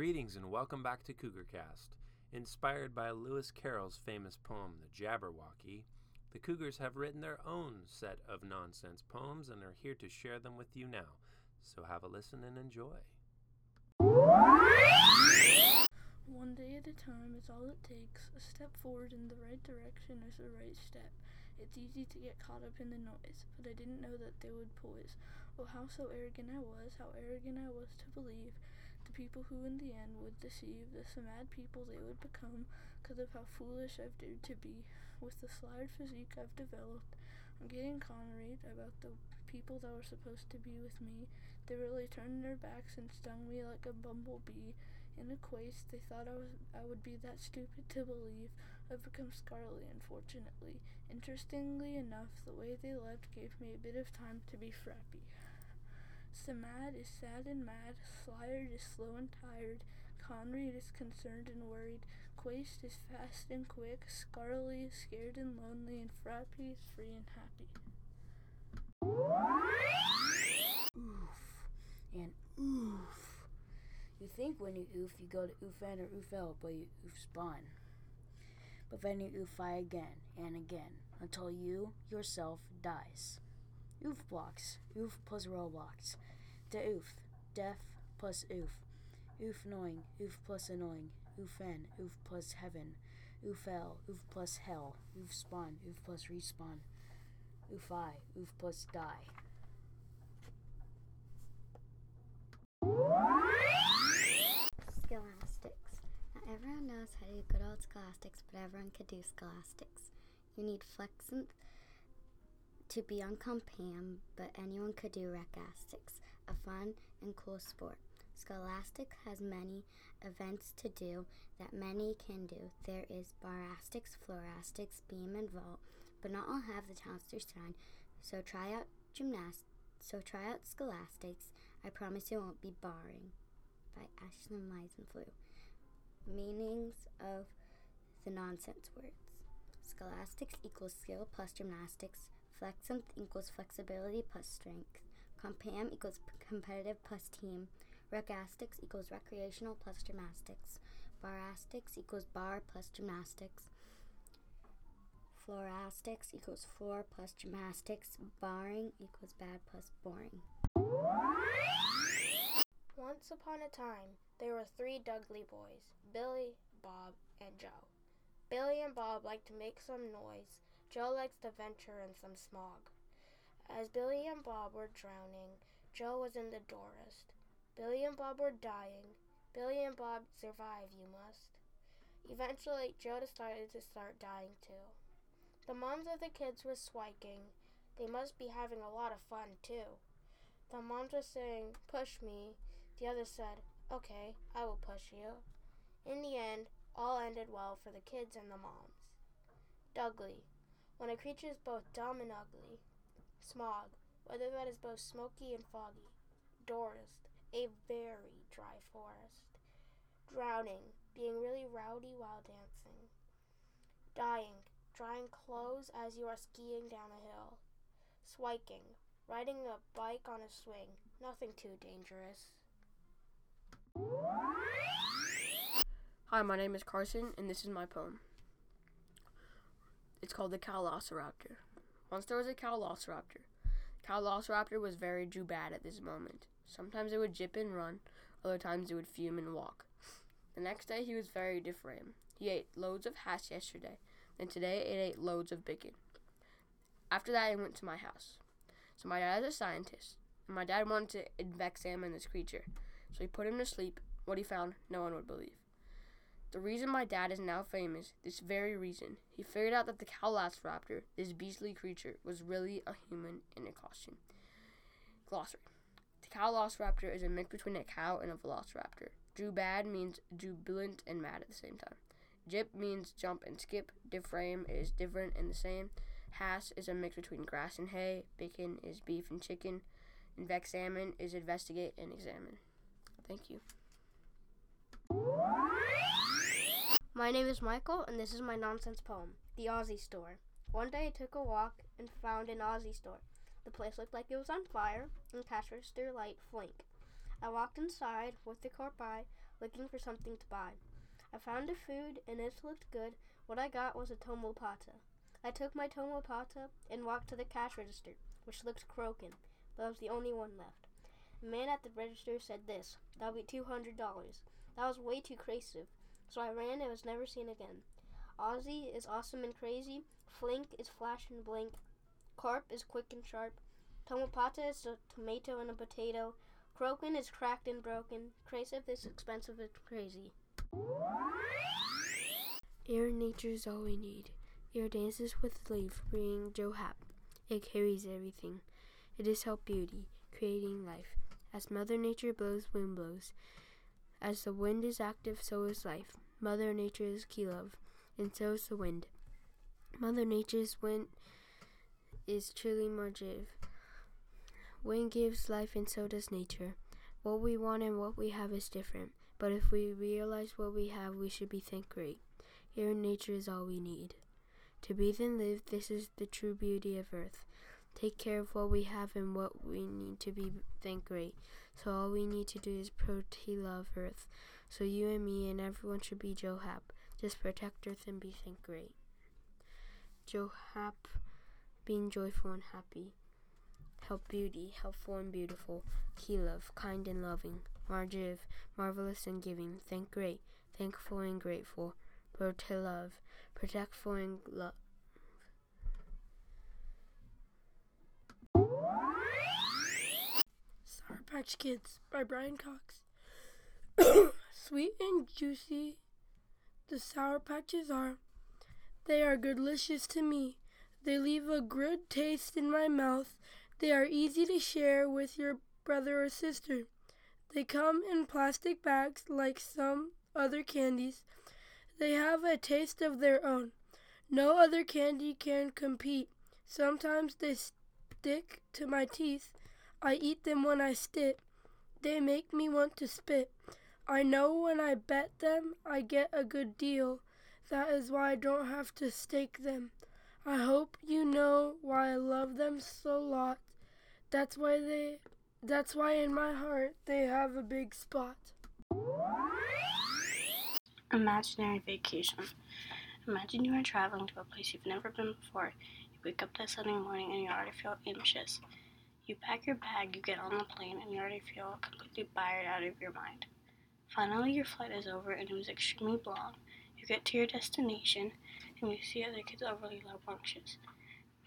Greetings and welcome back to CougarCast. Inspired by Lewis Carroll's famous poem, The Jabberwocky, the Cougars have written their own set of nonsense poems and are here to share them with you now. So have a listen and enjoy. One day at a time is all it takes. A step forward in the right direction is the right step. It's easy to get caught up in the noise, but I didn't know that they would poise. Oh, how so arrogant I was, how arrogant I was to believe the people who in the end would deceive the so mad people they would become because of how foolish I've dared to be. With the slide physique I've developed, I'm getting conried about the people that were supposed to be with me. They really turned their backs and stung me like a bumblebee. In a quest, they thought I was I would be that stupid to believe. I've become scarly, unfortunately. Interestingly enough, the way they left gave me a bit of time to be frappy. Samad is sad and mad, Slyard is slow and tired, Conrad is concerned and worried, Quast is fast and quick, Scarly is scared and lonely, and Frappy is free and happy. Oof and oof. You think when you oof, you go to oof in or oof out, but you oof spawn. But then you oof again and again until you yourself dies. Oof blocks, oof plus Roblox. The oof, deaf plus oof. Oof annoying, oof plus annoying. Oof in, oof plus heaven. Oof L, oof plus hell. Oof spawn, oof plus respawn. Oof I, oof plus die. Scholastics. Now everyone knows how to do good old scholastics, but everyone can do scholastics. You need flexant to be on Compam, but anyone could do recastics, a fun and cool sport. Scholastic has many events to do that many can do. There is barastics, florastics, beam, and vault, but not all have the talents to shine. So try out gymnastics. So try out scholastics. I promise you won't be boring. By Ashley Meisenflew. Meanings of the nonsense words. Scholastics equals skill plus gymnastics. Flexum equals flexibility plus strength. Compam equals competitive plus team. Regastics equals recreational plus gymnastics. Barastics equals bar plus gymnastics. Florastics equals floor plus gymnastics. Barring equals bad plus boring. Once upon a time, there were three Dudley boys Billy, Bob, and Joe. Billy and Bob liked to make some noise. Joe likes to venture in some smog. As Billy and Bob were drowning, Joe was in the Dorist. Billy and Bob were dying. Billy and Bob survive, you must. Eventually, Joe decided to start dying too. The moms of the kids were swiking. They must be having a lot of fun too. The moms were saying, Push me. The others said, Okay, I will push you. In the end, all ended well for the kids and the moms. Dudley, when a creature is both dumb and ugly. Smog, whether that is both smoky and foggy. Dorist, a very dry forest. Drowning, being really rowdy while dancing. Dying, drying clothes as you are skiing down a hill. Swiking, riding a bike on a swing, nothing too dangerous. Hi, my name is Carson, and this is my poem. It's called the Calociraptor. Once there was a Calociraptor. Calociraptor was very jubad at this moment. Sometimes it would jip and run, other times it would fume and walk. The next day he was very different. He ate loads of hash yesterday, then today it ate loads of bacon. After that, I went to my house. So my dad is a scientist, and my dad wanted to examine this creature. So he put him to sleep. What he found, no one would believe. The reason my dad is now famous, this very reason, he figured out that the Calociraptor, this beastly creature, was really a human in a costume. Glossary. The Calociraptor is a mix between a cow and a velociraptor. Jubad means jubilant and mad at the same time. Jip means jump and skip. Difframe is different and the same. Hass is a mix between grass and hay. Bacon is beef and chicken. Invexamine is investigate and examine. Thank you. My name is Michael, and this is my nonsense poem, The Aussie Store. One day I took a walk and found an Aussie store. The place looked like it was on fire, and cash register light flink. I walked inside with the corp eye, looking for something to buy. I found a food and it looked good. What I got was a tomopata. I took my tomopata and walked to the cash register, which looked croaking, but I was the only one left. The man at the register said this, that'll be two hundred dollars. That was way too crazy, so I ran and was never seen again. Ozzy is awesome and crazy. Flink is flash and blink. Carp is quick and sharp. Tomopata is a tomato and a potato. Croaking is cracked and broken. Crasive is expensive and crazy. Air nature's all we need. Air dances with leaf, bringing Joe Hap. It carries everything. It is help beauty, creating life. As Mother Nature blows, wind blows. As the wind is active, so is life. Mother Nature is key love, and so is the wind. Mother Nature's wind is truly Marjiv. Wind gives life, and so does nature. What we want and what we have is different, but if we realize what we have, we should be thank great. Here in nature is all we need. To breathe and live, this is the true beauty of earth. Take care of what we have and what we need to be thank great. So all we need to do is protect love earth. So you and me and everyone should be Joe Hap. Just protect earth and be thank great. Joe Hap, being joyful and happy. Help beauty, helpful and beautiful. Key love, kind and loving. Marjiv, marvelous and giving. Thank great, thankful and grateful. Protect love, protectful and love. Sour Patch Kids by Brian Cox. Sweet and juicy, the Sour Patches are. They are delicious to me. They leave a good taste in my mouth. They are easy to share with your brother or sister. They come in plastic bags like some other candies. They have a taste of their own. No other candy can compete. Sometimes they stick to my teeth. I eat them when I spit. They make me want to spit. I know when I bet them, I get a good deal. That is why I don't have to stake them. I hope you know why I love them so lot. That's why they that's why in my heart they have a big spot. Imaginary vacation. Imagine you are traveling to a place you've never been before. You wake up that Sunday morning and you already feel anxious. You pack your bag, you get on the plane, and you already feel completely fired out of your mind. Finally, your flight is over and it was extremely long. You get to your destination and you see other kids overly rambunctious.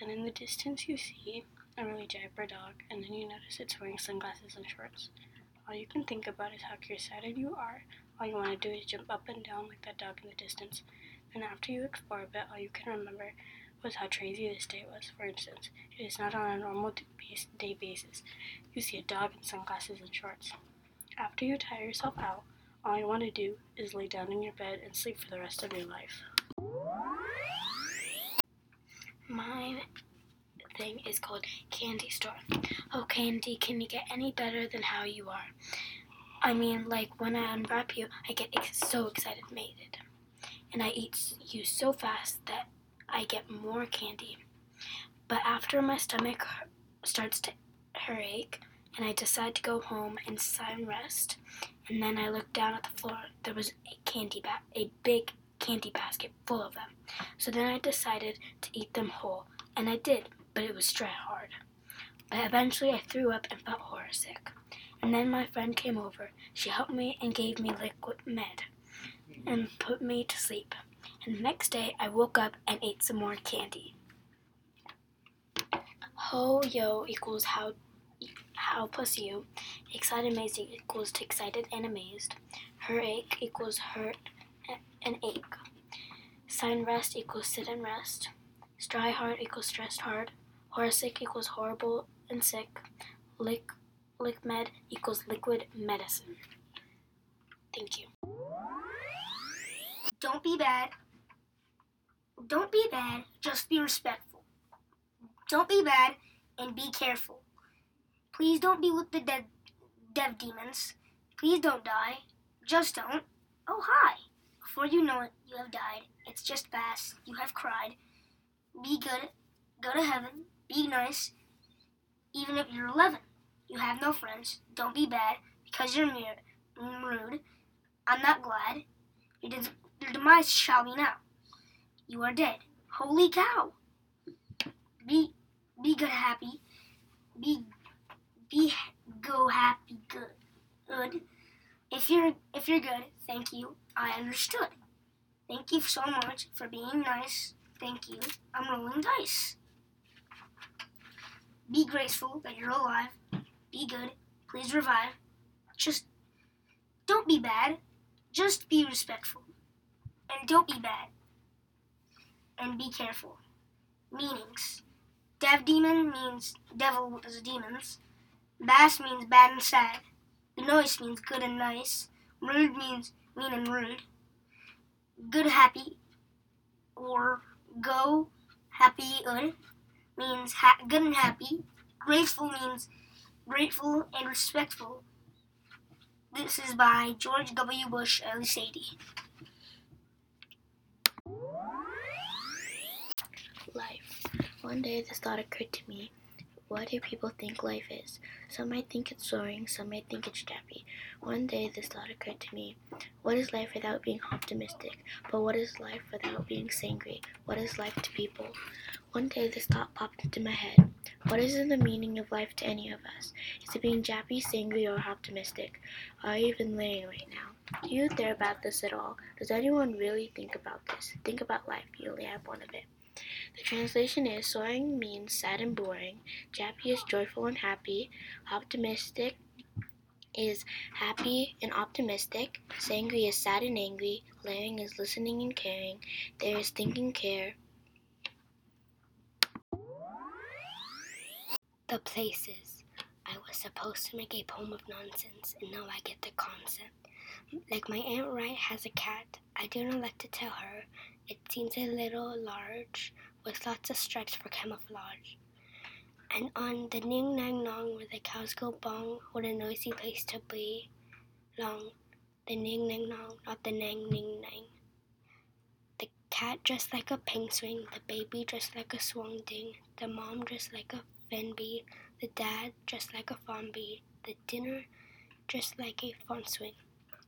And in the distance, you see a really diaper dog, and then you notice it's wearing sunglasses and shorts. All you can think about is how excited you are. All you want to do is jump up and down like that dog in the distance. And after you explore a bit, all you can remember was how crazy this day was. For instance, it is not on a normal day basis. You see a dog in sunglasses and shorts. After you tire yourself out, all you want to do is lay down in your bed and sleep for the rest of your life. Mine thing is called Candy Store. Oh, Candy, can you get any better than how you are? I mean, like when I unwrap you, I get ex- so excited, mated. And I eat you so fast that I get more candy. But after my stomach starts to ache, and I decide to go home and sign rest, and then I look down at the floor. There was a candy ba- a big candy basket full of them. So then I decided to eat them whole, and I did, but it was straight hard. But eventually I threw up and felt horror sick. And then my friend came over. She helped me and gave me liquid med and put me to sleep. And the next day I woke up and ate some more candy. Ho yo equals how how plus you. Excited amazed equals to excited and amazed. Her ache equals hurt and ache. Sign rest equals sit and rest. Stry hard equals stressed hard. Horrific equals horrible and sick. Lick, lick med equals liquid medicine. Thank you. Don't be bad. Don't be bad, just be respectful. Don't be bad and be careful. Please don't be with the dead dev demons. Please don't die. Just don't. Oh, hi. Before you know it, you have died. It's just past. You have cried. Be good. Go to heaven. Be nice. Even if you're 11. You have no friends. Don't be bad because you're rude. I'm not glad. Your, your demise shall be now. You are dead. Holy cow! Be be good, happy. Be be go happy, good. Good. If you're if you're good, thank you. I understood. Thank you so much for being nice. Thank you. I'm rolling dice. Be graceful that you're alive. Be good. Please revive. Just don't be bad. Just be respectful. And don't be bad. And be careful. Meanings. Dev demon means devil as demons. Bass means bad and sad. Noise means good and nice. Rude means mean and rude. Good happy or go happy good means ha- good and happy. Graceful means grateful and respectful. This is by George W. Bush Ellie Sadie. Life. One day this thought occurred to me. What do people think life is? Some might think it's soaring, some might think it's jappy. One day this thought occurred to me. What is life without being optimistic? But what is life without being sangry? What is life to people? One day this thought popped into my head. What is the meaning of life to any of us? Is it being jappy, sangry, or optimistic? Are you even laying right now? Do you think about this at all? Does anyone really think about this? Think about life. You only have one of it. The translation is soaring means sad and boring, jappy is joyful and happy, optimistic is happy and optimistic, sangry is sad and angry, laying is listening and caring, there is thinking care. The places. I was supposed to make a poem of nonsense, and now I get the concept. Like my Aunt Wright has a cat, I do not like to tell her. It seems a little large, with lots of stripes for camouflage. And on the ning nang nong where the cows go bong, what a noisy place to be. Long, the ning nang nong, not the nang ning nang. The cat dressed like a ping swing, the baby dressed like a swung ding, the mom dressed like a fen bee, the dad dressed like a fawn bee, the dinner dressed like a fawn swing.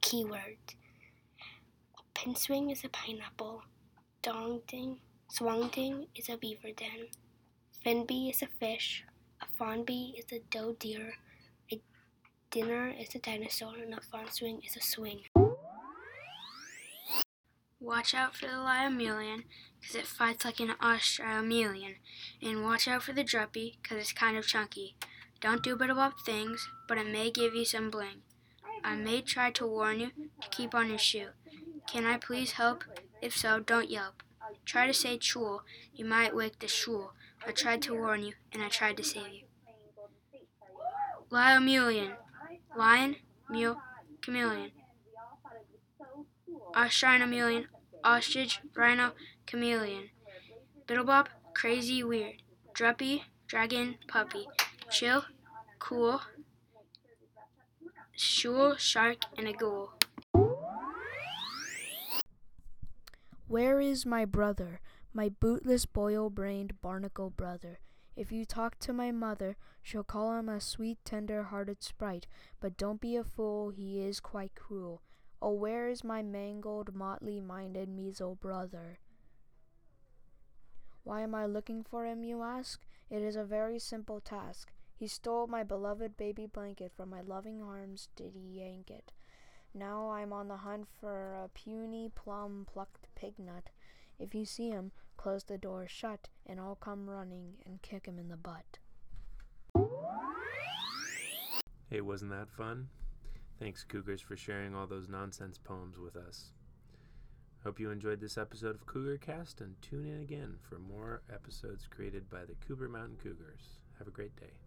Keyword. Pin swing is a pineapple. Dong ding, swung ding is a beaver den. Fin bee is a fish. A bee is a doe deer. A dinner is a dinosaur, and a fawn swing is a swing. Watch out for the Lyomelian, 'cause it fights like an Australian. And watch out for the Druppy, 'cause it's kind of chunky. Don't do biddlebop things, but it may give you some bling. I may try to warn you to keep on your shoe. Can I please help? If so, don't yelp. Try to say chul, you might wake the shul. I tried to warn you, and I tried to save you. Lyomelian. Lion, mule, chameleon. Australian, ostrich, rhino, chameleon. Biddlebop, crazy, weird. Druppy, dragon, puppy. Chill, cool. Shul, shark, and a ghoul. Where is my brother, my bootless, boil brained, barnacle brother? If you talk to my mother, she'll call him a sweet, tender hearted sprite, but don't be a fool, he is quite cruel. Oh, where is my mangled, motley minded, measle brother? Why am I looking for him, you ask? It is a very simple task. He stole my beloved baby blanket from my loving arms, did he yank it? Now I'm on the hunt for a puny, plum plucked pig nut. If you see him, close the door shut, and I'll come running and kick him in the butt. Hey, wasn't that fun? Thanks, Cougars, for sharing all those nonsense poems with us. Hope you enjoyed this episode of Cougar Cast and tune in again for more episodes created by the Cooper Mountain Cougars. Have a great day.